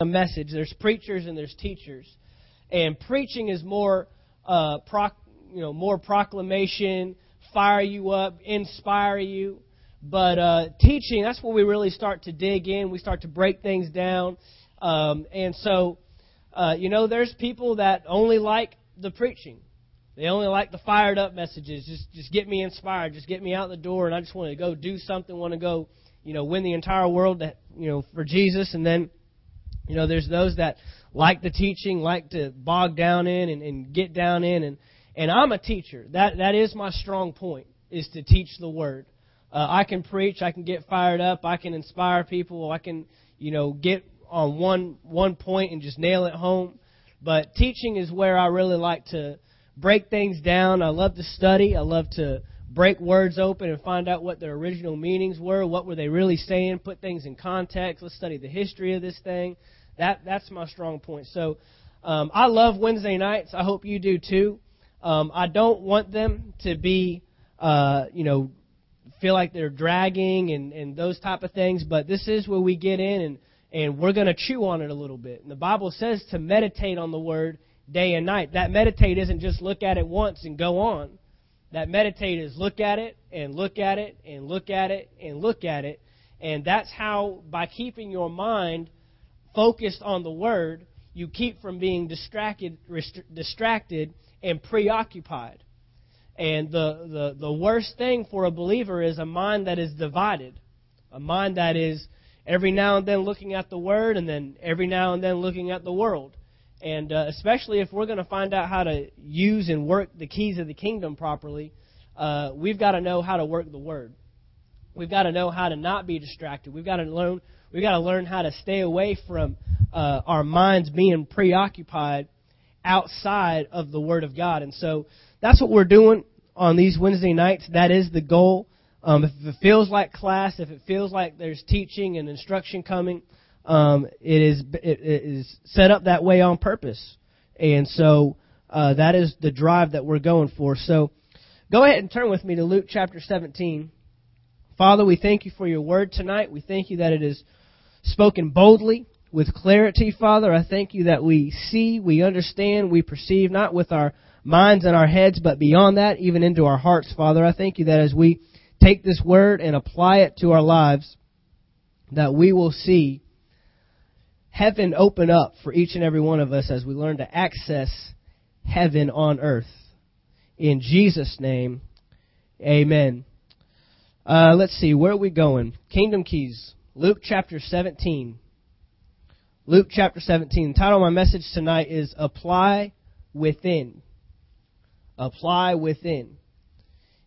a message. There's preachers and there's teachers, and preaching is more, uh, proc, you know, more proclamation, fire you up, inspire you. But uh, teaching, that's where we really start to dig in. We start to break things down, um, and so, uh, you know, there's people that only like the preaching. They only like the fired up messages. Just just get me inspired. Just get me out the door, and I just want to go do something. Want to go, you know, win the entire world, that, you know, for Jesus. And then, you know, there's those that like the teaching, like to bog down in and, and get down in. And and I'm a teacher. That that is my strong point is to teach the word. Uh, I can preach. I can get fired up. I can inspire people. I can, you know, get on one one point and just nail it home. But teaching is where I really like to break things down. I love to study. I love to break words open and find out what their original meanings were. What were they really saying? Put things in context. Let's study the history of this thing. That that's my strong point. So um, I love Wednesday nights. I hope you do too. Um, I don't want them to be, uh, you know, feel like they're dragging and, and those type of things. But this is where we get in and and we're going to chew on it a little bit. And the Bible says to meditate on the word day and night. That meditate isn't just look at it once and go on. That meditate is look at it and look at it and look at it and look at it. And that's how, by keeping your mind focused on the Word, you keep from being distracted, distracted and preoccupied. And the, the, the worst thing for a believer is a mind that is divided, a mind that is every now and then looking at the Word and then every now and then looking at the world. And uh, especially if we're going to find out how to use and work the keys of the kingdom properly, uh, we've got to know how to work the word. We've got to know how to not be distracted. We've got to learn. We've got to learn how to stay away from uh, our minds being preoccupied outside of the Word of God. And so that's what we're doing on these Wednesday nights. That is the goal. Um, if it feels like class, if it feels like there's teaching and instruction coming, um, it is it is set up that way on purpose, and so uh, that is the drive that we're going for. So, go ahead and turn with me to Luke chapter 17. Father, we thank you for your word tonight. We thank you that it is spoken boldly with clarity, Father. I thank you that we see, we understand, we perceive, not with our minds and our heads, but beyond that, even into our hearts, Father. I thank you that as we take this word and apply it to our lives, that we will see heaven open up for each and every one of us as we learn to access heaven on earth. In Jesus' name, amen. Uh, let's see, where are we going? Kingdom Keys, Luke chapter 17. Luke chapter 17. The title of my message tonight is Apply Within. Apply Within.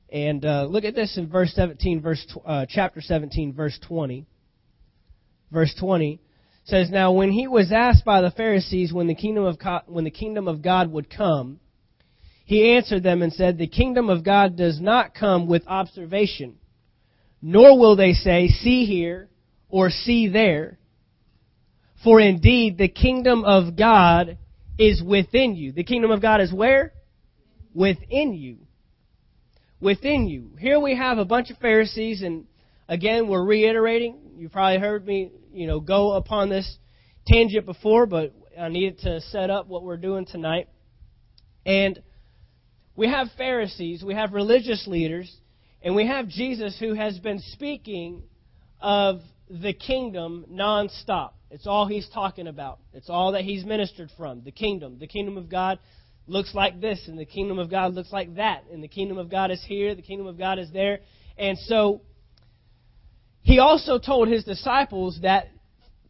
And uh, look at this in verse 17, verse uh, chapter 17, verse 20. Verse 20 says, Now when he was asked by the Pharisees when the kingdom of when the kingdom of God would come, he answered them and said, The kingdom of God does not come with observation, nor will they say, See here or see there. For indeed the kingdom of God is within you. The kingdom of God is where? Within you. Within you. Here we have a bunch of Pharisees, and again, we're reiterating. You probably heard me you know, go upon this tangent before, but I needed to set up what we're doing tonight. And we have Pharisees, we have religious leaders, and we have Jesus who has been speaking of the kingdom nonstop. It's all he's talking about. It's all that he's ministered from. The kingdom. The kingdom of God looks like this, and the kingdom of God looks like that, and the kingdom of God is here, the kingdom of God is there. And so he also told his disciples that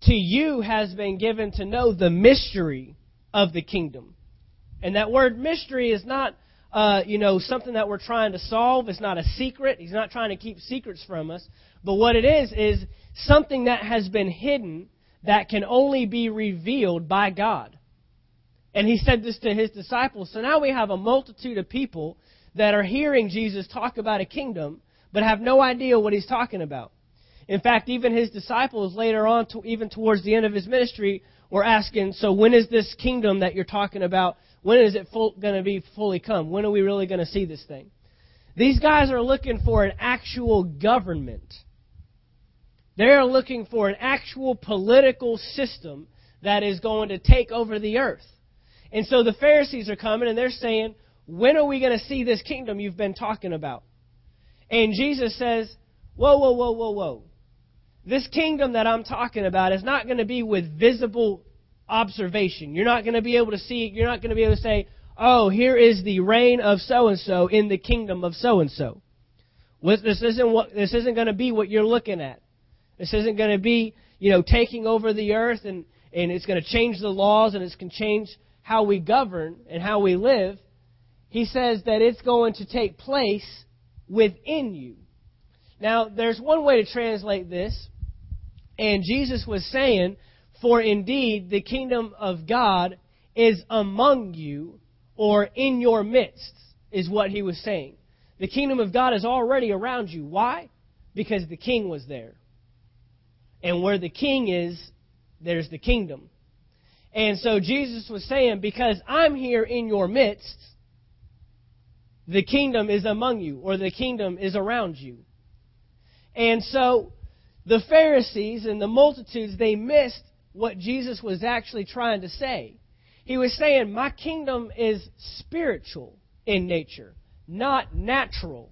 to you has been given to know the mystery of the kingdom. And that word mystery is not, uh, you know, something that we're trying to solve. It's not a secret. He's not trying to keep secrets from us. But what it is, is something that has been hidden that can only be revealed by God. And he said this to his disciples. So now we have a multitude of people that are hearing Jesus talk about a kingdom, but have no idea what he's talking about. In fact, even his disciples later on, to, even towards the end of his ministry, were asking, so when is this kingdom that you're talking about, when is it going to be fully come? When are we really going to see this thing? These guys are looking for an actual government. They are looking for an actual political system that is going to take over the earth. And so the Pharisees are coming and they're saying, when are we going to see this kingdom you've been talking about? And Jesus says, whoa, whoa, whoa, whoa, whoa. This kingdom that I'm talking about is not going to be with visible observation. You're not going to be able to see, you're not going to be able to say, oh, here is the reign of so and so in the kingdom of so and so. This isn't what, this isn't going to be what you're looking at. This isn't going to be, you know, taking over the earth and, and it's going to change the laws and it's going to change how we govern and how we live. He says that it's going to take place within you. Now, there's one way to translate this, and Jesus was saying, For indeed the kingdom of God is among you, or in your midst, is what he was saying. The kingdom of God is already around you. Why? Because the king was there. And where the king is, there's the kingdom. And so Jesus was saying, Because I'm here in your midst, the kingdom is among you, or the kingdom is around you. And so the Pharisees and the multitudes, they missed what Jesus was actually trying to say. He was saying, My kingdom is spiritual in nature, not natural.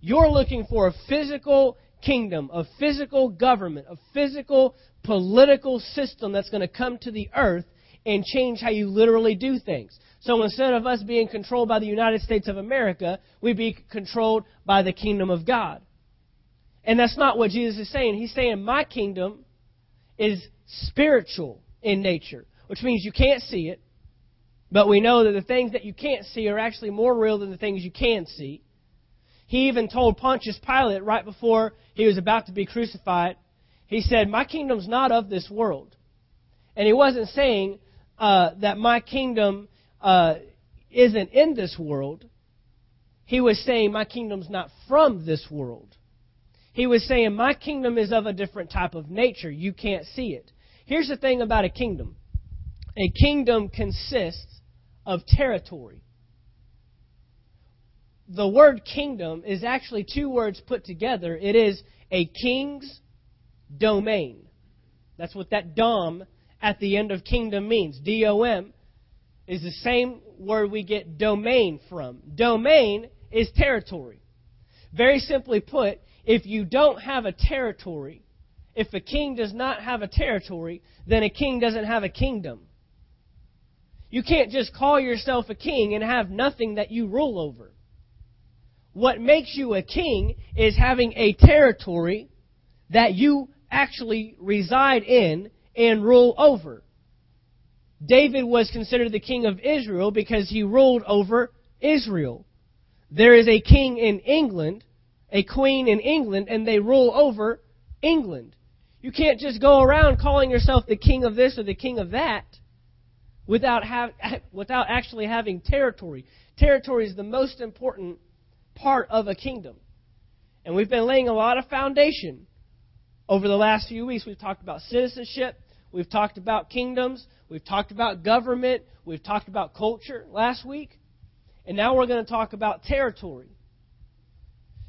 You're looking for a physical kingdom, a physical government, a physical political system that's going to come to the earth and change how you literally do things. So instead of us being controlled by the United States of America, we'd be controlled by the kingdom of God. And that's not what Jesus is saying. He's saying, My kingdom is spiritual in nature, which means you can't see it, but we know that the things that you can't see are actually more real than the things you can see. He even told Pontius Pilate right before he was about to be crucified, he said, My kingdom's not of this world. And he wasn't saying uh, that my kingdom uh, isn't in this world. He was saying, My kingdom's not from this world. He was saying, My kingdom is of a different type of nature. You can't see it. Here's the thing about a kingdom a kingdom consists of territory. The word kingdom is actually two words put together. It is a king's domain. That's what that dom at the end of kingdom means. D O M is the same word we get domain from. Domain is territory. Very simply put, if you don't have a territory, if a king does not have a territory, then a king doesn't have a kingdom. You can't just call yourself a king and have nothing that you rule over. What makes you a king is having a territory that you actually reside in and rule over. David was considered the king of Israel because he ruled over Israel. There is a king in England a queen in England and they rule over England. You can't just go around calling yourself the king of this or the king of that without, have, without actually having territory. Territory is the most important part of a kingdom. And we've been laying a lot of foundation over the last few weeks. We've talked about citizenship, we've talked about kingdoms, we've talked about government, we've talked about culture last week, and now we're going to talk about territory.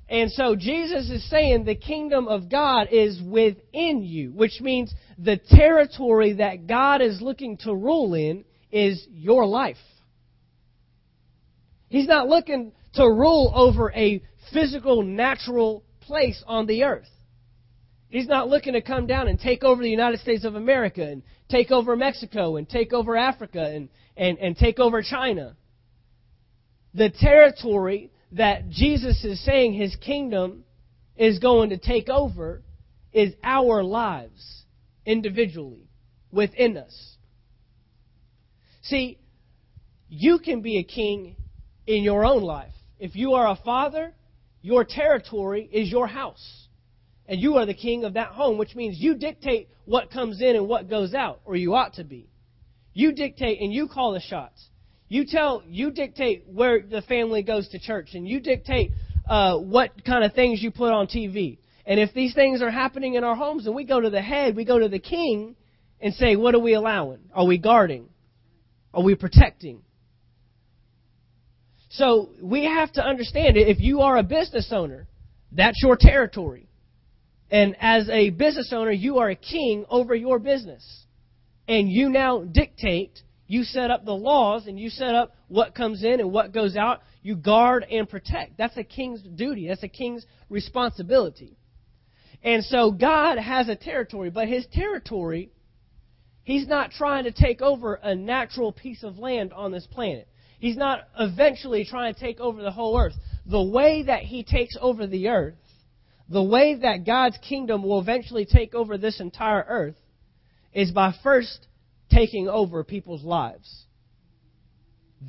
And so Jesus is saying the kingdom of God is within you, which means the territory that God is looking to rule in is your life. He's not looking to rule over a physical, natural place on the earth. He's not looking to come down and take over the United States of America and take over Mexico and take over Africa and, and, and take over China. The territory that Jesus is saying his kingdom is going to take over is our lives individually within us. See, you can be a king in your own life. If you are a father, your territory is your house. And you are the king of that home, which means you dictate what comes in and what goes out, or you ought to be. You dictate and you call the shots. You tell, you dictate where the family goes to church, and you dictate uh, what kind of things you put on TV. And if these things are happening in our homes, and we go to the head, we go to the king, and say, what are we allowing? Are we guarding? Are we protecting? So we have to understand. If you are a business owner, that's your territory. And as a business owner, you are a king over your business. and you now dictate, you set up the laws, and you set up what comes in and what goes out. You guard and protect. That's a king's duty. That's a king's responsibility. And so God has a territory, but his territory, he's not trying to take over a natural piece of land on this planet. He's not eventually trying to take over the whole earth. The way that he takes over the earth, the way that God's kingdom will eventually take over this entire earth, is by first taking over people's lives.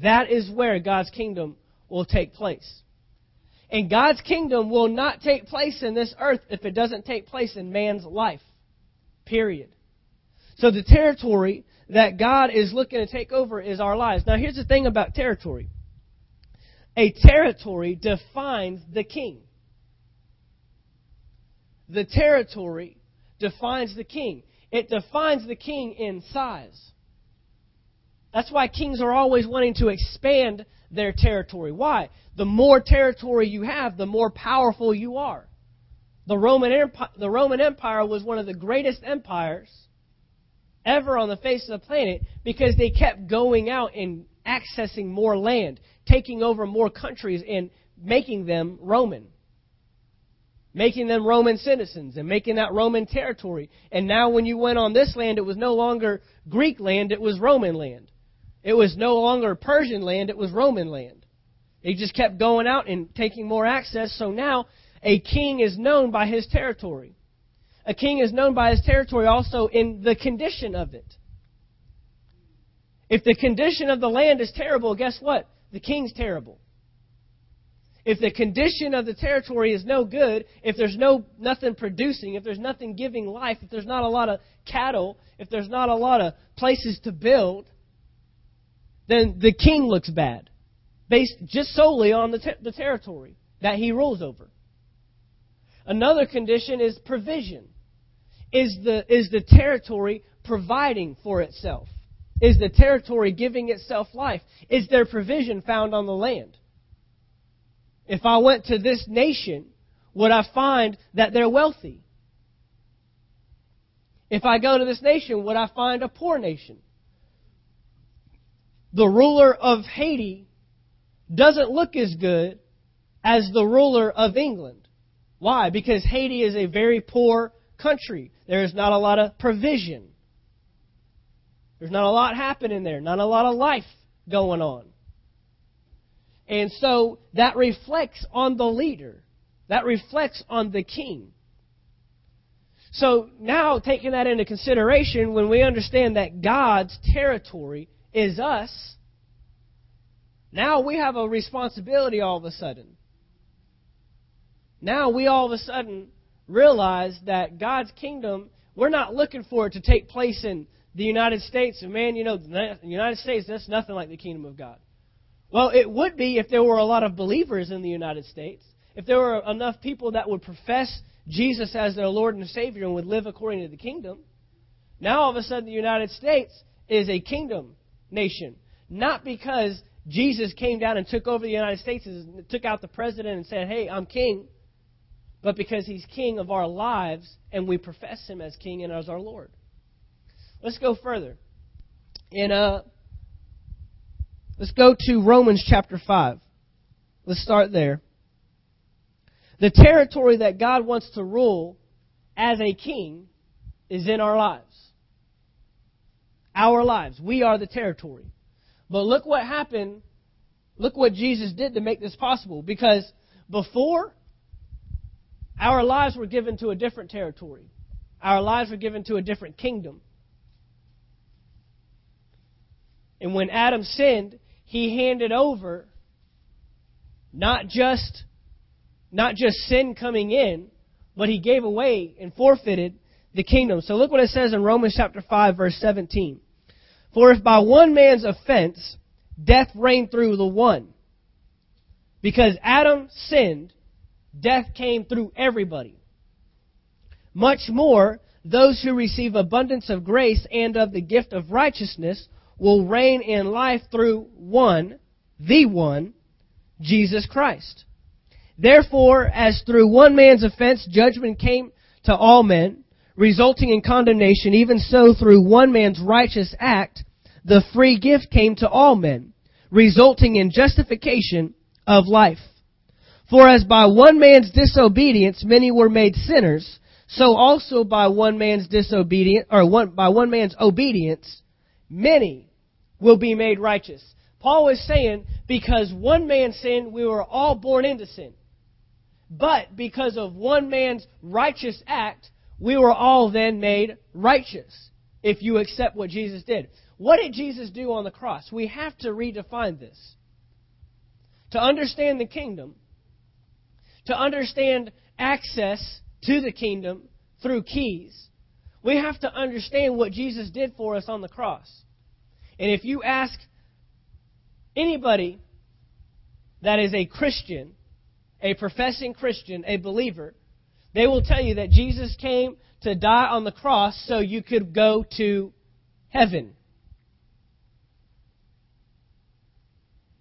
That is where God's kingdom will take place. And God's kingdom will not take place in this earth if it doesn't take place in man's life. Period. So the territory that God is looking to take over is our lives. Now here's the thing about territory. A territory defines the king. The territory defines the king. It defines the king in size. That's why kings are always wanting to expand their territory. Why? The more territory you have, the more powerful you are. The Roman, Empire, the Roman Empire was one of the greatest empires ever on the face of the planet because they kept going out and accessing more land, taking over more countries, and making them Roman. Making them Roman citizens and making that Roman territory. And now, when you went on this land, it was no longer Greek land, it was Roman land. It was no longer Persian land, it was Roman land. They just kept going out and taking more access, so now a king is known by his territory. A king is known by his territory also in the condition of it. If the condition of the land is terrible, guess what? The king's terrible. If the condition of the territory is no good, if there's no nothing producing, if there's nothing giving life, if there's not a lot of cattle, if there's not a lot of places to build, then the king looks bad, based just solely on the, ter- the territory that he rules over. Another condition is provision. Is the, is the territory providing for itself? Is the territory giving itself life? Is there provision found on the land? If I went to this nation, would I find that they're wealthy? If I go to this nation, would I find a poor nation? the ruler of Haiti doesn't look as good as the ruler of England. Why? Because Haiti is a very poor country. There is not a lot of provision. There's not a lot happening there, not a lot of life going on. And so that reflects on the leader. That reflects on the king. So now, taking that into consideration, when we understand that God's territory is us, now we have a responsibility all of a sudden. Now we all of a sudden realize that God's kingdom, we're not looking for it to take place in the United States. And man, you know, the United States, that's nothing like the kingdom of God. Well, it would be if there were a lot of believers in the United States. If there were enough people that would profess Jesus as their Lord and Savior and would live according to the kingdom. Now all of a sudden the United States is a kingdom nation. Not because Jesus came down and took over the United States and took out the president and said, Hey, I'm king, but because he's king of our lives and we profess him as king and as our Lord. Let's go further. In uh let's go to Romans chapter 5. Let's start there. The territory that God wants to rule as a king is in our lives our lives. We are the territory. But look what happened. Look what Jesus did to make this possible. Because before, our lives were given to a different territory. Our lives were given to a different kingdom. And when Adam sinned, he handed over not just not just sin coming in, but he gave away and forfeited the kingdom. So look what it says in Romans chapter 5 verse 17. For if by one man's offense death reigned through the one, because Adam sinned, death came through everybody. Much more, those who receive abundance of grace and of the gift of righteousness will reign in life through one, the one, Jesus Christ. Therefore, as through one man's offense judgment came to all men, resulting in condemnation, even so through one man's righteous act, the free gift came to all men, resulting in justification of life. For as by one man's disobedience many were made sinners, so also by one man's disobedience, or one, by one man's obedience, many will be made righteous. Paul is saying, because one man sinned, we were all born into sin. But because of one man's righteous act, we were all then made righteous. If you accept what Jesus did. What did Jesus do on the cross? We have to redefine this. To understand the kingdom, to understand access to the kingdom through keys, we have to understand what Jesus did for us on the cross. And if you ask anybody that is a Christian, a professing Christian, a believer, they will tell you that Jesus came to die on the cross so you could go to heaven.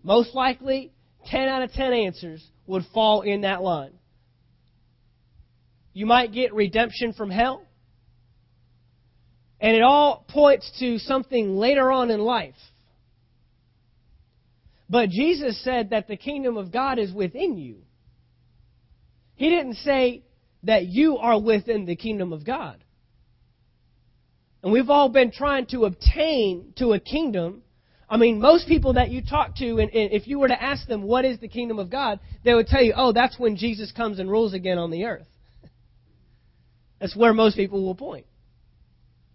Most likely, 10 out of 10 answers would fall in that line. You might get redemption from hell. And it all points to something later on in life. But Jesus said that the kingdom of God is within you. He didn't say that you are within the kingdom of God. And we've all been trying to obtain to a kingdom. I mean, most people that you talk to, and, if you were to ask them what is the kingdom of God, they would tell you, oh, that's when Jesus comes and rules again on the earth. that's where most people will point.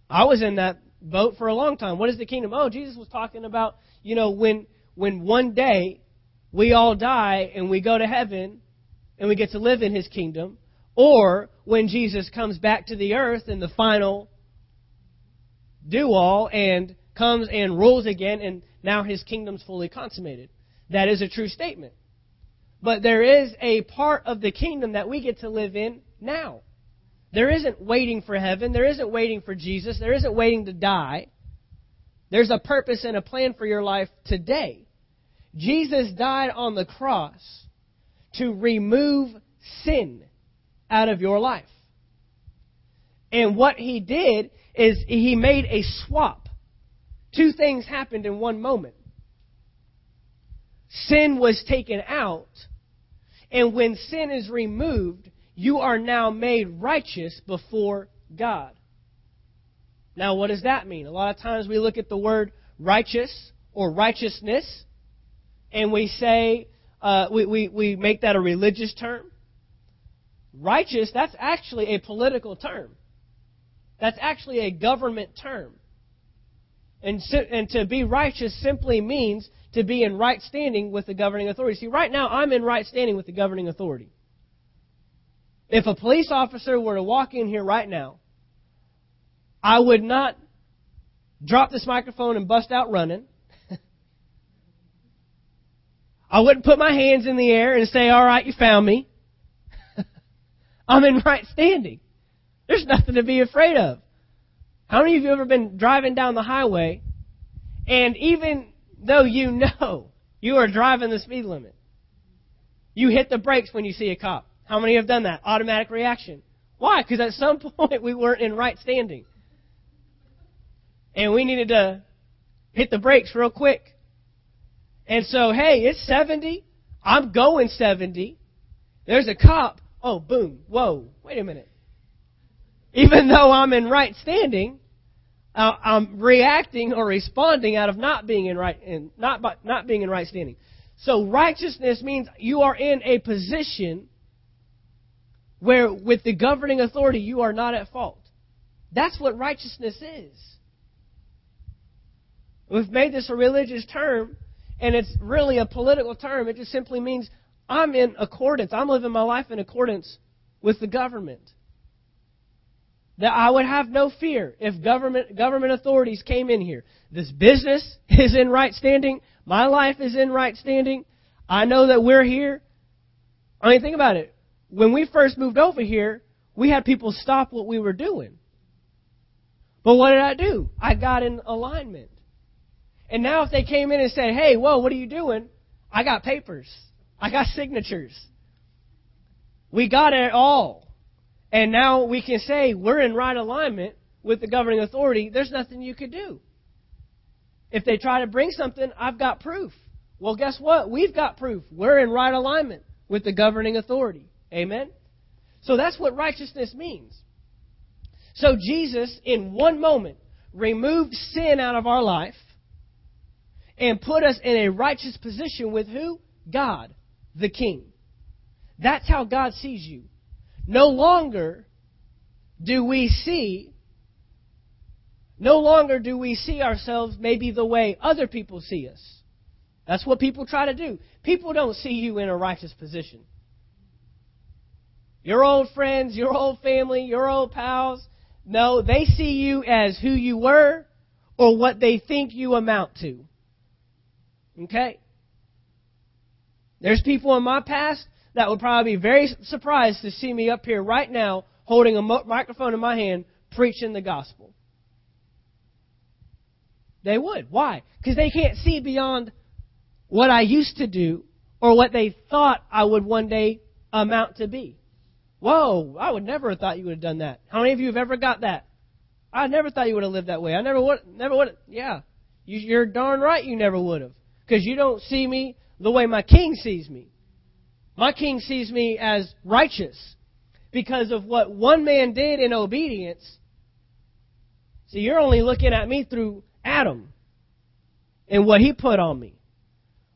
I was in that boat for a long time. What is the kingdom? Oh, Jesus was talking about, you know, when when one day we all die and we go to heaven and we get to live in his kingdom, or when Jesus comes back to the earth in the final do all and comes and rules again and now his kingdom's fully consummated. That is a true statement. But there is a part of the kingdom that we get to live in now. There isn't waiting for heaven. There isn't waiting for Jesus. There isn't waiting to die. There's a purpose and a plan for your life today. Jesus died on the cross to remove sin out of your life. And what he did is he made a swap. Two things happened in one moment. Sin was taken out, and when sin is removed, you are now made righteous before God. Now, what does that mean? A lot of times we look at the word righteous or righteousness, and we say, uh, we, we, we make that a religious term. Righteous, that's actually a political term. That's actually a government term. And, and to be righteous simply means to be in right standing with the governing authority. See, right now I'm in right standing with the governing authority. If a police officer were to walk in here right now, I would not drop this microphone and bust out running. I wouldn't put my hands in the air and say, all right, you found me. I'm in right standing. There's nothing to be afraid of. How many of you have ever been driving down the highway and even though you know you are driving the speed limit, you hit the brakes when you see a cop? How many have done that? Automatic reaction. Why? Because at some point we weren't in right standing. And we needed to hit the brakes real quick. And so, hey, it's 70. I'm going 70. There's a cop. Oh, boom. Whoa. Wait a minute. Even though I'm in right standing, uh, I'm reacting or responding out of not being in right in not not being in right standing. So righteousness means you are in a position where with the governing authority you are not at fault. That's what righteousness is. We've made this a religious term and it's really a political term. It just simply means I'm in accordance. I'm living my life in accordance with the government. That I would have no fear if government government authorities came in here. This business is in right standing. My life is in right standing. I know that we're here. I mean, think about it. When we first moved over here, we had people stop what we were doing. But what did I do? I got in alignment. And now if they came in and said, hey, whoa, what are you doing? I got papers. I got signatures. We got it all. and now we can say we're in right alignment with the governing authority, there's nothing you could do. If they try to bring something, I've got proof. Well, guess what? We've got proof. We're in right alignment with the governing authority. Amen? So that's what righteousness means. So Jesus, in one moment, removed sin out of our life and put us in a righteous position with who? God, the King. That's how God sees you. No longer do we see no longer do we see ourselves maybe the way other people see us. That's what people try to do. People don't see you in a righteous position. Your old friends, your old family, your old pals, no, they see you as who you were or what they think you amount to. Okay? There's people in my past that would probably be very surprised to see me up here right now holding a microphone in my hand preaching the gospel. They would. Why? Because they can't see beyond what I used to do or what they thought I would one day amount to be. Whoa, I would never have thought you would have done that. How many of you have ever got that? I never thought you would have lived that way. I never would, never would. Yeah, you, are darn right you never would have, because you don't see me the way my King sees me. My king sees me as righteous because of what one man did in obedience. See, you're only looking at me through Adam and what he put on me.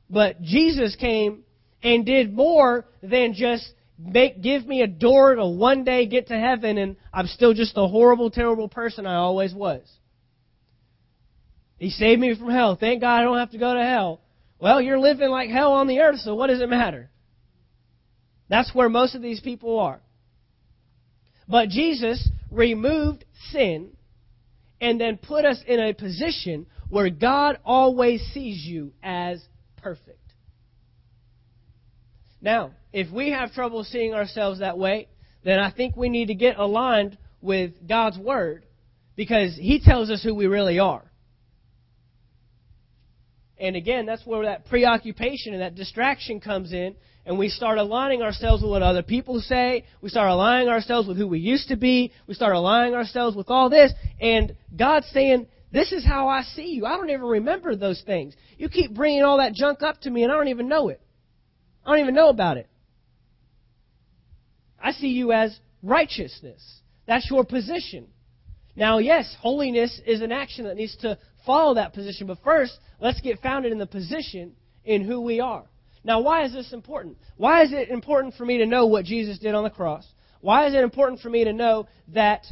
But Jesus came and did more than just make give me a door to one day get to heaven and I'm still just a horrible, terrible person I always was. He saved me from hell. Thank God I don't have to go to hell. Well, you're living like hell on the earth, so what does it matter? That's where most of these people are. But Jesus removed sin and then put us in a position where God always sees you as perfect. Now, if we have trouble seeing ourselves that way, then I think we need to get aligned with God's Word because He tells us who we really are. And again, that's where that preoccupation and that distraction comes in and we start aligning ourselves with what other people say. We start aligning ourselves with who we used to be. We start aligning ourselves with all this. And God's saying, This is how I see you. I don't even remember those things. You keep bringing all that junk up to me, and I don't even know it. I don't even know about it. I see you as righteousness. That's your position. Now, yes, holiness is an action that needs to follow that position. But first, let's get founded in the position in who we are. Now, why is this important? Why is it important for me to know what Jesus did on the cross? Why is it important for me to know that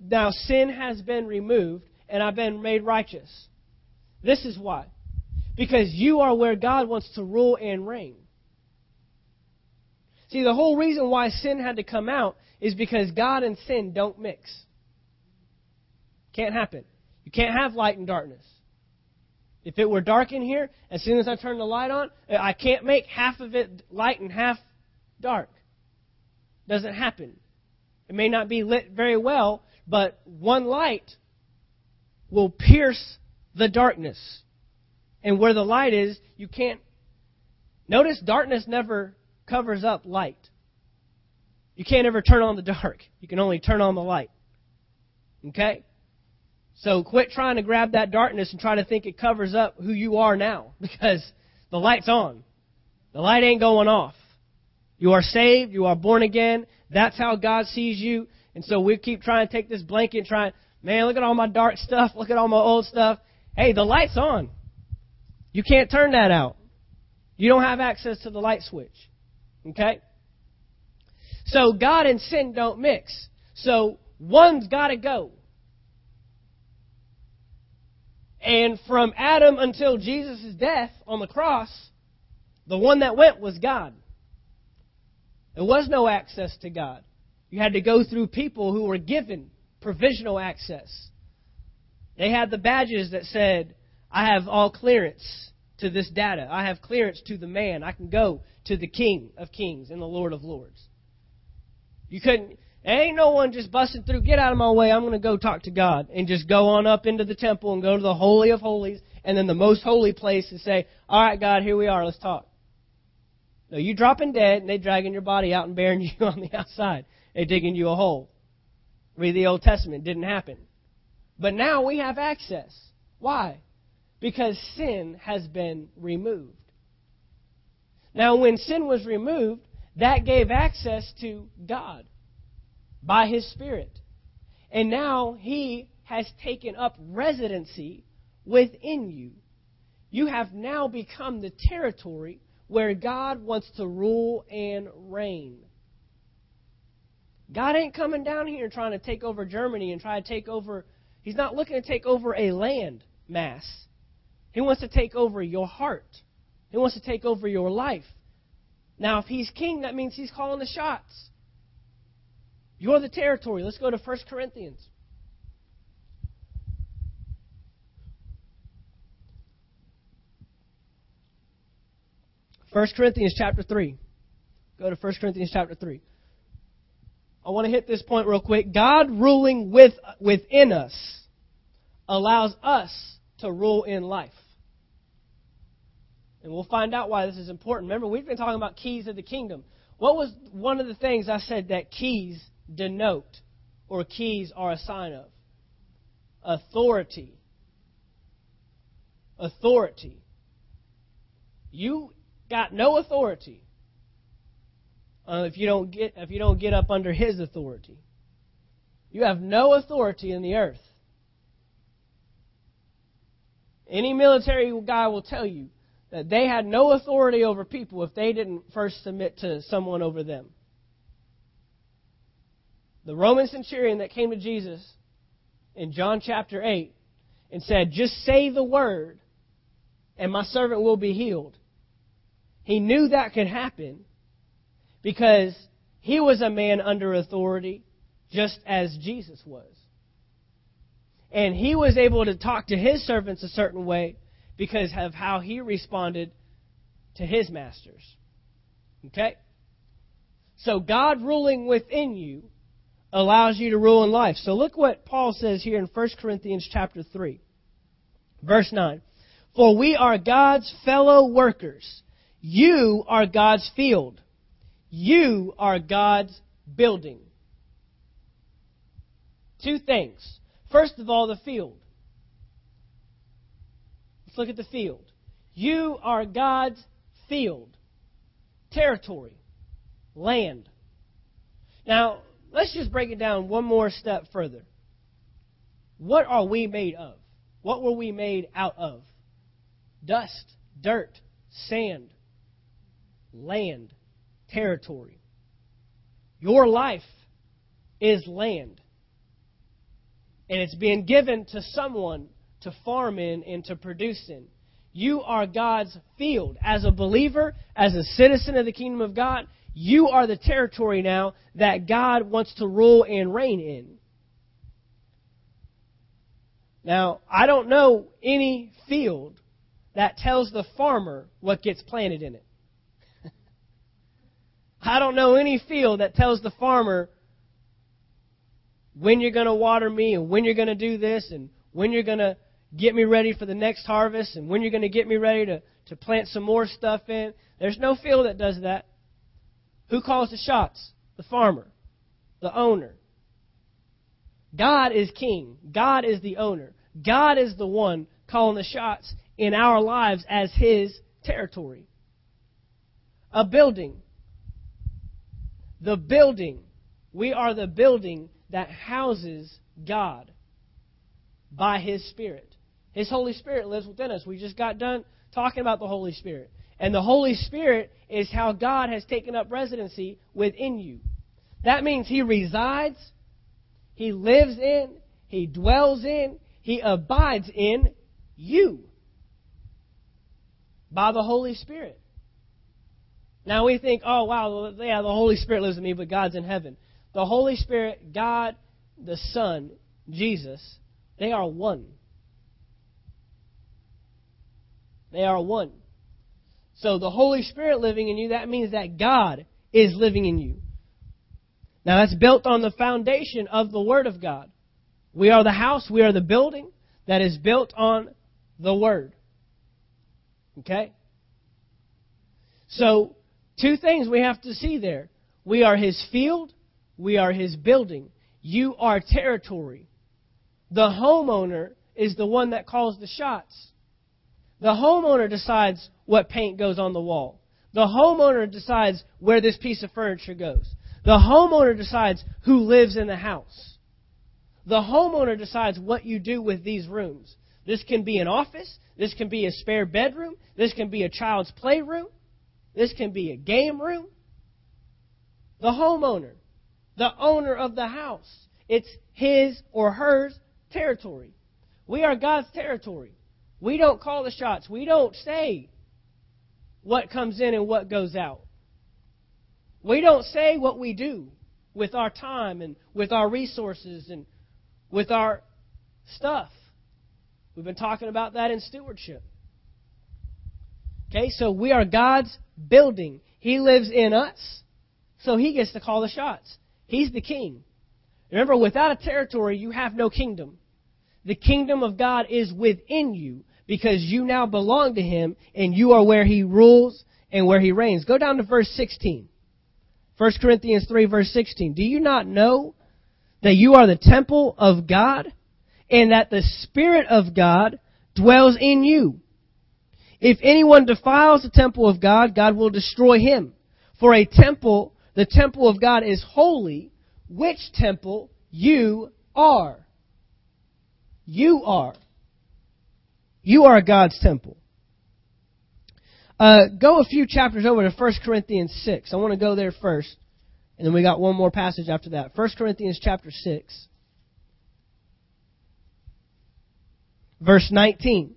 now sin has been removed and I've been made righteous? This is why. Because you are where God wants to rule and reign. See, the whole reason why sin had to come out is because God and sin don't mix. Can't happen. You can't have light and darkness. If it were dark in here, as soon as I turn the light on, uh, I can't make half of it light and half dark. Doesn't happen. It may not be lit very well, but one light will pierce the darkness. And where the light is, you can't. Notice darkness never covers up light. You can't ever turn on the dark. You can only turn on the light. Okay? So quit trying to grab that darkness and try to think it covers up who you are now because the light's on. The light ain't going off. You are saved. You are born again. That's how God sees you. And so we keep trying to take this blanket and try, man, look at all my dark stuff. Look at all my old stuff. Hey, the light's on. You can't turn that out. You don't have access to the light switch. Okay? So God and sin don't mix. So one's got to go. And from Adam until Jesus' death on the cross, the one that went was God. There was no access to God. You had to go through people who were given provisional access. They had the badges that said, I have all clearance to this data. I have clearance to the man. I can go to the King of Kings and the Lord of Lords. You couldn't, ain't no one just busting through, get out of my way, I'm going to go talk to God. And just go on up into the temple and go to the Holy of Holies and then the most holy place and say, All right, God, here we are, let's talk. No, you dropping dead and they dragging your body out and burying you on the outside. They digging you a hole. Read the Old Testament. Didn't happen. But now we have access. Why? Because sin has been removed. Now, when sin was removed, that gave access to God by His Spirit. And now He has taken up residency within you. You have now become the territory where God wants to rule and reign. God ain't coming down here trying to take over Germany and try to take over. He's not looking to take over a land mass. He wants to take over your heart. He wants to take over your life. Now, if he's king, that means he's calling the shots. You're the territory. Let's go to 1 Corinthians. First Corinthians chapter 3. Go to 1 Corinthians chapter 3. I want to hit this point real quick. God ruling with, within us allows us to rule in life. And we'll find out why this is important. Remember, we've been talking about keys of the kingdom. What was one of the things I said that keys denote or keys are a sign of? Authority. Authority. You got no authority uh, if you don't get if you don't get up under His authority. You have no authority in the earth. Any military guy will tell you that they had no authority over people if they didn't first submit to someone over them. The Roman centurion that came to Jesus in John chapter 8 and said, Just say the word, and my servant will be healed. He knew that could happen because he was a man under authority just as Jesus was. And he was able to talk to his servants a certain way because of how he responded to his masters. Okay? So God ruling within you allows you to rule in life. So look what Paul says here in 1 Corinthians chapter 3. Verse 9. For we are God's fellow workers. You are God's field. You are God's building. Two things. First of all, the field. Let's look at the field. You are God's field, territory, land. Now, let's just break it down one more step further. What are we made of? What were we made out of? Dust, dirt, sand, land, territory. Your life is land. And it's being given to someone to farm in and to produce in. You are God's field. As a believer, as a citizen of the kingdom of God, you are the territory now that God wants to rule and reign in. Now, I don't know any field that tells the farmer what gets planted in it. I don't know any field that tells the farmer when you're going to water me and when you're going to do this and when you're going to get me ready for the next harvest and when you're going to get me ready to, to plant some more stuff in. There's no field that does that. Who calls the shots? The farmer, the owner. God is king. God is the owner. God is the one calling the shots in our lives as his territory. A building. The building. We are the building that houses God by his Spirit. His Holy Spirit lives within us. We just got done talking about the Holy Spirit. And the Holy Spirit is how God has taken up residency within you. That means He resides, He lives in, He dwells in, He abides in you by the Holy Spirit. Now we think, oh, wow, yeah, the Holy Spirit lives in me, but God's in heaven. The Holy Spirit, God, the Son, Jesus, they are one. They are one. So the Holy Spirit living in you, that means that God is living in you. Now that's built on the foundation of the Word of God. We are the house, we are the building that is built on the Word. Okay? So, two things we have to see there. We are His field, We are his building. You are territory. The homeowner is the one that calls the shots. The homeowner decides what paint goes on the wall. The homeowner decides where this piece of furniture goes. The homeowner decides who lives in the house. The homeowner decides what you do with these rooms. This can be an office. This can be a spare bedroom. This can be a child's playroom. This can be a game room. The homeowner, the owner of the house, it's his or hers territory. We are God's territory. We don't call the shots. We don't say what comes in and what goes out. We don't say what we do with our time and with our resources and with our stuff. We've been talking about that in stewardship. Okay, so we are God's building. He lives in us, so He gets to call the shots. He's the king. Remember, without a territory, you have no kingdom. The kingdom of God is within you because you now belong to Him and you are where He rules and where He reigns. Go down to verse 16. 1 Corinthians 3 verse 16. Do you not know that you are the temple of God and that the Spirit of God dwells in you? If anyone defiles the temple of God, God will destroy him. For a temple, the temple of God is holy, which temple you are. You are. You are God's temple. Uh, go a few chapters over to 1 Corinthians 6. I want to go there first. And then we got one more passage after that. 1 Corinthians chapter 6. Verse 19.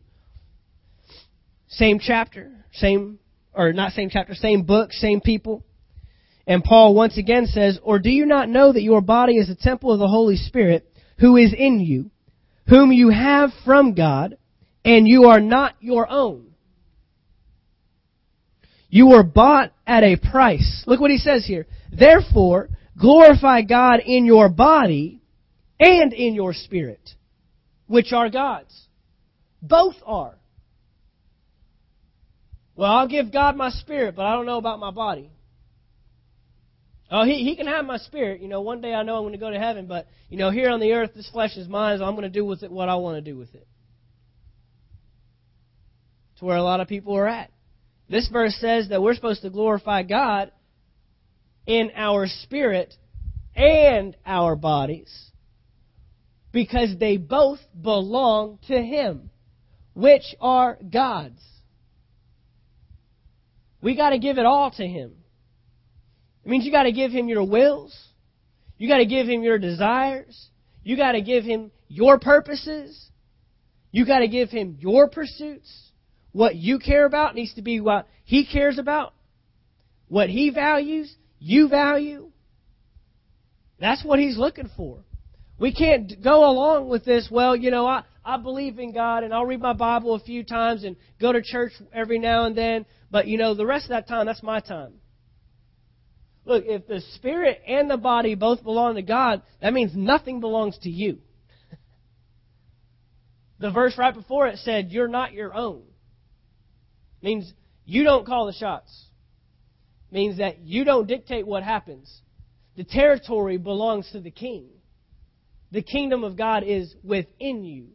Same chapter, same, or not same chapter, same book, same people. And Paul once again says, Or do you not know that your body is a temple of the Holy Spirit who is in you, whom you have from God, and you are not your own? You were bought at a price. Look what he says here. Therefore, glorify God in your body and in your spirit, which are God's. Both are. Well, I'll give God my spirit, but I don't know about my body. Oh, he, he can have my spirit. You know, one day I know I'm going to go to heaven, but, you know, here on the earth, this flesh is mine, so I'm going to do with it what I want to do with it. It's where a lot of people are at. This verse says that we're supposed to glorify God in our spirit and our bodies because they both belong to Him, which are God's. We got to give it all to Him. It means you got to give Him your wills. You got to give Him your desires. You got to give Him your purposes. You got to give Him your pursuits. What you care about needs to be what He cares about. What He values, you value. That's what He's looking for. We can't go along with this, well, you know, I, I believe in God and I'll read my Bible a few times and go to church every now and then, but you know, the rest of that time, that's my time. Look, if the spirit and the body both belong to God, that means nothing belongs to you. the verse right before it said, You're not your own means you don't call the shots. means that you don't dictate what happens. The territory belongs to the king. The kingdom of God is within you.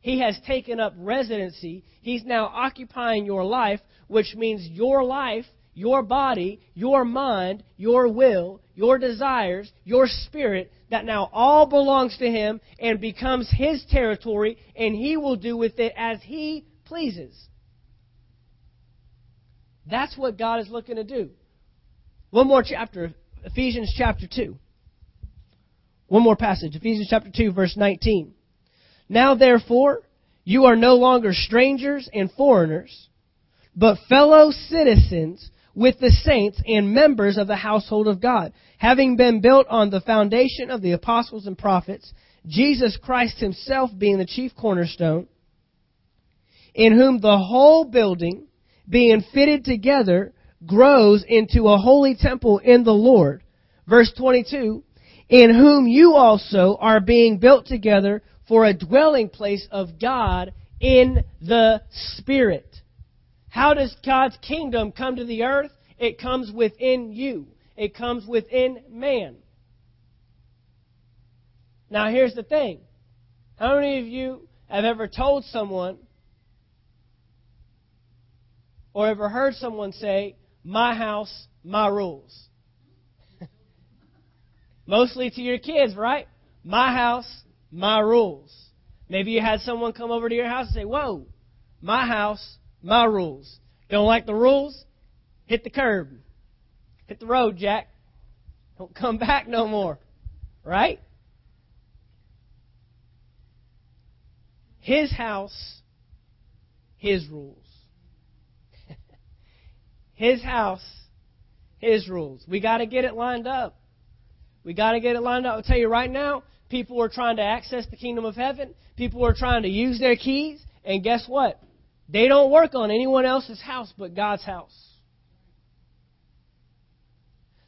He has taken up residency. He's now occupying your life, which means your life, your body, your mind, your will, your desires, your spirit, that now all belongs to Him and becomes His territory, and He will do with it as He pleases. That's what God is looking to do. One more chapter, Ephesians chapter 2. One more passage, Ephesians chapter 2, verse 19. Now therefore, you are no longer strangers and foreigners, but fellow citizens with the saints and members of the household of God, having been built on the foundation of the apostles and prophets, Jesus Christ himself being the chief cornerstone, in whom the whole building being fitted together, grows into a holy temple in the Lord. Verse 22, in whom you also are being built together for a dwelling place of God in the Spirit. How does God's kingdom come to the earth? It comes within you. It comes within man. Now, here's the thing. How many of you have ever told someone or ever heard someone say, My house, my rules? Mostly to your kids, right? My house, my rules. Maybe you had someone come over to your house and say, Whoa, my house, my rules. Don't like the rules? Hit the curb. Hit the road, Jack. Don't come back no more. Right? His house, his rules. his house, his rules. We got to get it lined up. We got to get it lined up. I'll tell you right now, people are trying to access the kingdom of heaven. People are trying to use their keys. And guess what? They don't work on anyone else's house but God's house.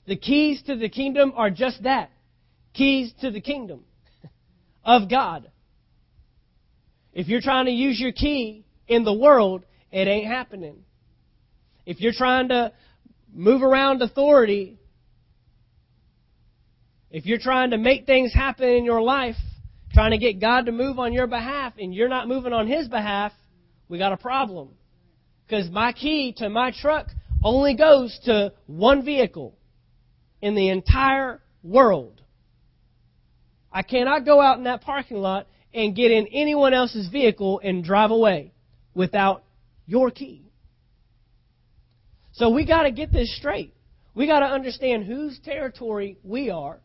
The keys to the kingdom are just that keys to the kingdom of God. If you're trying to use your key in the world, it ain't happening. If you're trying to move around authority, if you're trying to make things happen in your life, trying to get God to move on your behalf, and you're not moving on His behalf, we got a problem. Because my key to my truck only goes to one vehicle in the entire world. I cannot go out in that parking lot and get in anyone else's vehicle and drive away without your key. So we got to get this straight. We got to understand whose territory we are.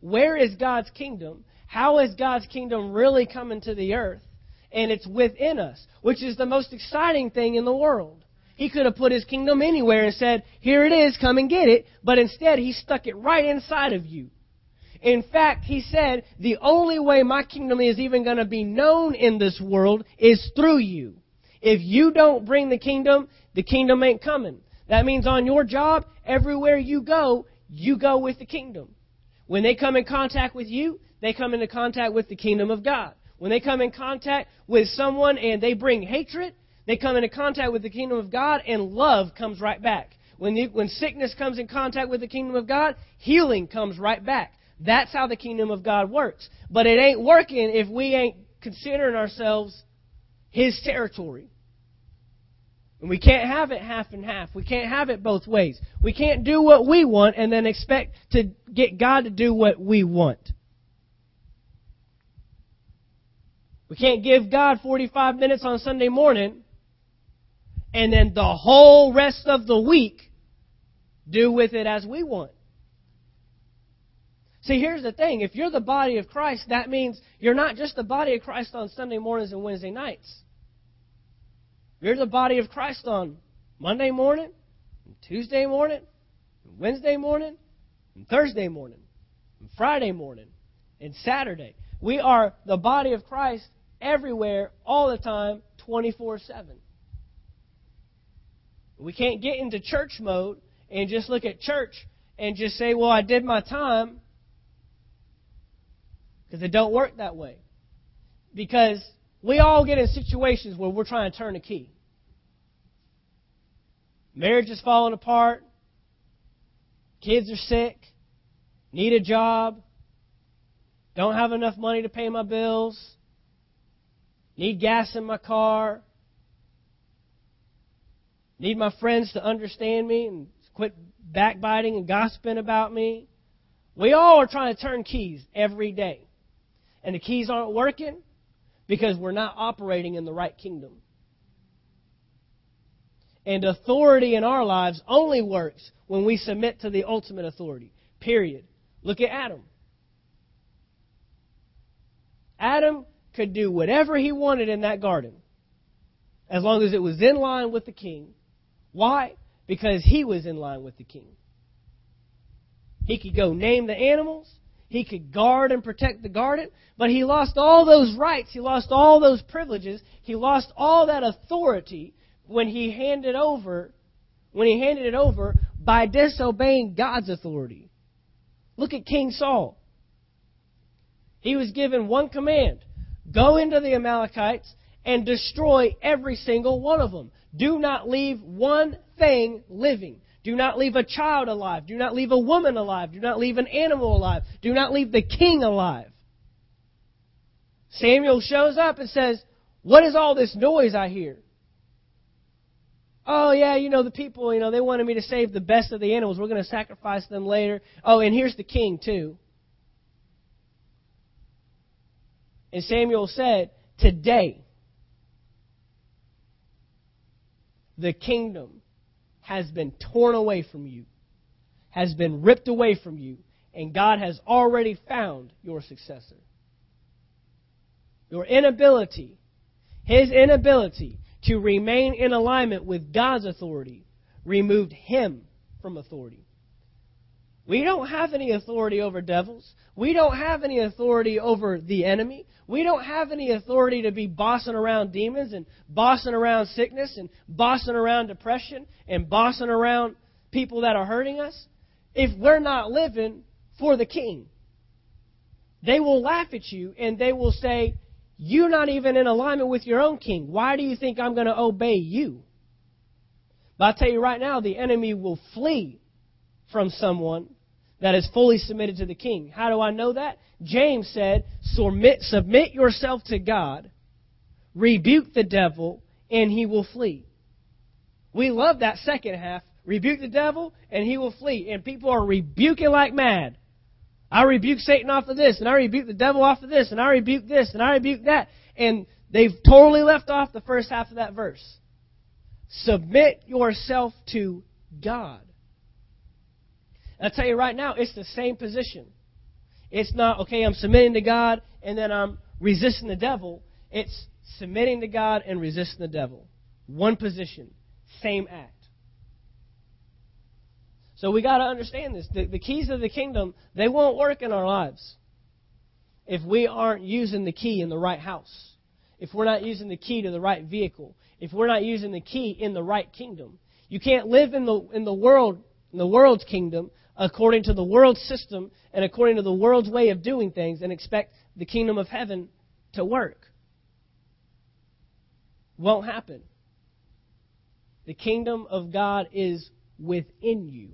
Where is God's kingdom? How is God's kingdom really coming to the earth? And it's within us, which is the most exciting thing in the world. He could have put his kingdom anywhere and said, Here it is, come and get it. But instead, he stuck it right inside of you. In fact, he said, the only way my kingdom is even going to be known in this world is through you. If you don't bring the kingdom, the kingdom ain't coming. That means on your job, everywhere you go, you go with the kingdom. When they come in contact with you, they come into contact with the kingdom of God. When they come in contact with someone and they bring hatred, they come into contact with the kingdom of God and love comes right back. When, the, when sickness comes in contact with the kingdom of God, healing comes right back. That's how the kingdom of God works. But it ain't working if we ain't considering ourselves His territory. And we can't have it half and half. We can't have it both ways. We can't do what we want and then expect to get God to do what we want. We can't give God 45 minutes on Sunday morning and then the whole rest of the week do with it as we want. See, here's the thing. If you're the body of Christ, that means you're not just the body of Christ on Sunday mornings and Wednesday nights. You're the body of Christ on Monday morning, Tuesday morning, Wednesday morning, Thursday morning, Friday morning, and Saturday. We are the body of Christ everywhere, all the time, 24 7. We can't get into church mode and just look at church and just say, well, I did my time because it don't work that way. Because we all get in situations where we're trying to turn a key. Marriage is falling apart. Kids are sick. Need a job. Don't have enough money to pay my bills. Need gas in my car. Need my friends to understand me and quit backbiting and gossiping about me. We all are trying to turn keys every day and the keys aren't working because we're not operating in the right kingdom. And authority in our lives only works when we submit to the ultimate authority. Period. Look at Adam. Adam could do whatever he wanted in that garden as long as it was in line with the king. Why? Because he was in line with the king. He could go name the animals. He could guard and protect the garden, but he lost all those rights. He lost all those privileges. He lost all that authority when he handed over, when he handed it over by disobeying God's authority. Look at King Saul. He was given one command. Go into the Amalekites and destroy every single one of them. Do not leave one thing living. Do not leave a child alive. Do not leave a woman alive. Do not leave an animal alive. Do not leave the king alive. Samuel shows up and says, What is all this noise I hear? Oh, yeah, you know, the people, you know, they wanted me to save the best of the animals. We're going to sacrifice them later. Oh, and here's the king, too. And Samuel said, Today, the kingdom has been torn away from you, has been ripped away from you, and God has already found your successor. Your inability, his inability to remain in alignment with God's authority removed him from authority. We don't have any authority over devils. We don't have any authority over the enemy. We don't have any authority to be bossing around demons and bossing around sickness and bossing around depression and bossing around people that are hurting us if we're not living for the king. They will laugh at you and they will say, You're not even in alignment with your own king. Why do you think I'm going to obey you? But I'll tell you right now, the enemy will flee from someone that is fully submitted to the king. How do I know that? James said, submit, submit yourself to God, rebuke the devil, and he will flee. We love that second half. Rebuke the devil, and he will flee. And people are rebuking like mad. I rebuke Satan off of this, and I rebuke the devil off of this, and I rebuke this, and I rebuke that. And they've totally left off the first half of that verse. Submit yourself to God. I'll tell you right now, it's the same position. It's not, okay, I'm submitting to God and then I'm resisting the devil. It's submitting to God and resisting the devil. One position, same act. So we got to understand this. The, the keys of the kingdom, they won't work in our lives if we aren't using the key in the right house. If we're not using the key to the right vehicle. If we're not using the key in the right kingdom. You can't live in the in the world in the world's kingdom according to the world's system and according to the world's way of doing things and expect the kingdom of heaven to work. Won't happen. The kingdom of God is within you.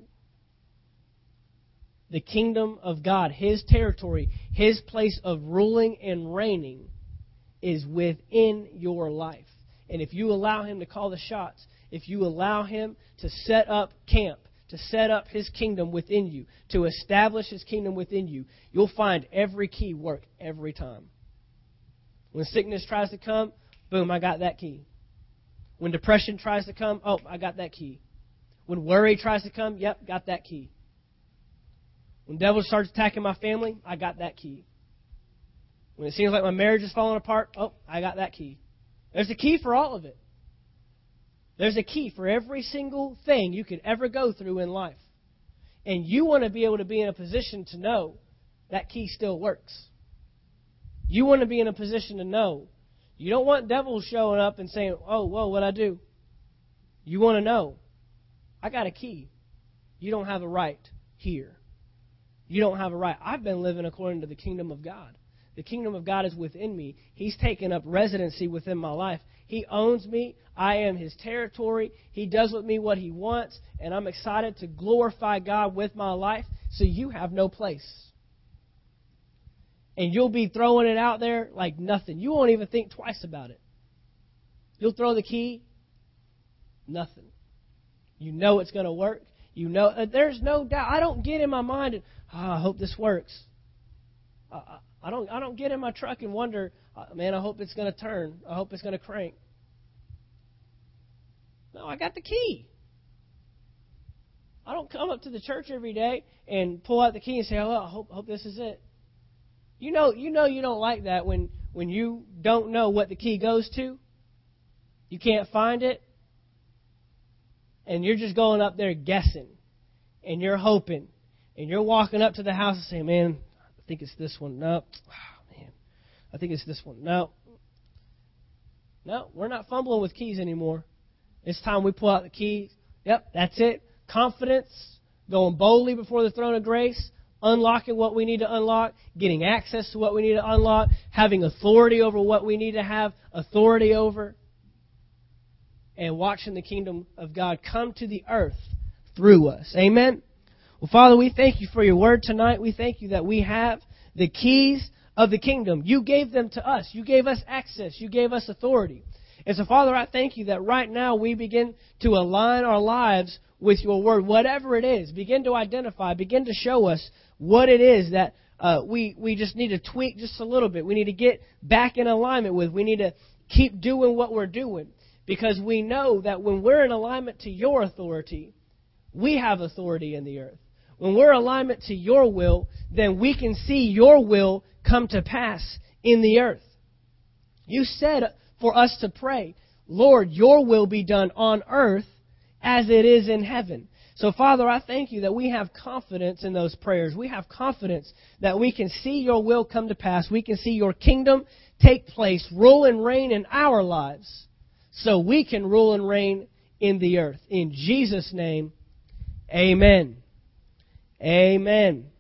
The kingdom of God, His territory, His place of ruling and reigning is within your life. And if you allow Him to call the shots, if you allow Him to set up camp, to set up his kingdom within you, to establish his kingdom within you, you'll find every key work every time. When sickness tries to come, boom, I got that key. When depression tries to come, oh, I got that key. When worry tries to come, yep, got that key. When devil starts attacking my family, I got that key. When it seems like my marriage is falling apart, oh, I got that key. There's a key for all of it. There's a key for every single thing you could ever go through in life. And you want to be able to be in a position to know that key still works. You want to be in a position to know. You don't want devils showing up and saying, Oh, whoa, what I do? You want to know. I got a key. You don't have a right here. You don't have a right. I've been living according to the kingdom of God. The kingdom of God is within me. He's taken up residency within my life. He owns me. I am his territory. He does with me what he wants, and I'm excited to glorify God with my life, so you have no place. And you'll be throwing it out there like nothing. You won't even think twice about it. You'll throw the key, nothing. You know it's going to work. You know, uh, there's no doubt. I don't get in my mind, oh, I hope this works. I don't, I don't get in my truck and wonder, uh, man, I hope it's going to turn. I hope it's going to crank. No, I got the key. I don't come up to the church every day and pull out the key and say, "Oh, I hope, hope this is it." You know, you know, you don't like that when when you don't know what the key goes to. You can't find it, and you're just going up there guessing, and you're hoping, and you're walking up to the house and saying, "Man, I think it's this one. No, oh, man, I think it's this one. No, no, we're not fumbling with keys anymore. It's time we pull out the keys. Yep, that's it. Confidence, going boldly before the throne of grace, unlocking what we need to unlock, getting access to what we need to unlock, having authority over what we need to have authority over, and watching the kingdom of God come to the earth through us. Amen. Well, Father, we thank you for your word tonight. We thank you that we have the keys of the kingdom. You gave them to us. You gave us access. You gave us authority. And so, Father, I thank you that right now we begin to align our lives with your word, whatever it is. Begin to identify, begin to show us what it is that uh, we, we just need to tweak just a little bit. We need to get back in alignment with. We need to keep doing what we're doing. Because we know that when we're in alignment to your authority, we have authority in the earth. When we're alignment to your will, then we can see your will come to pass in the earth. You said for us to pray, Lord, your will be done on earth as it is in heaven. So, Father, I thank you that we have confidence in those prayers. We have confidence that we can see your will come to pass. We can see your kingdom take place, rule and reign in our lives, so we can rule and reign in the earth. In Jesus' name, amen. Amen.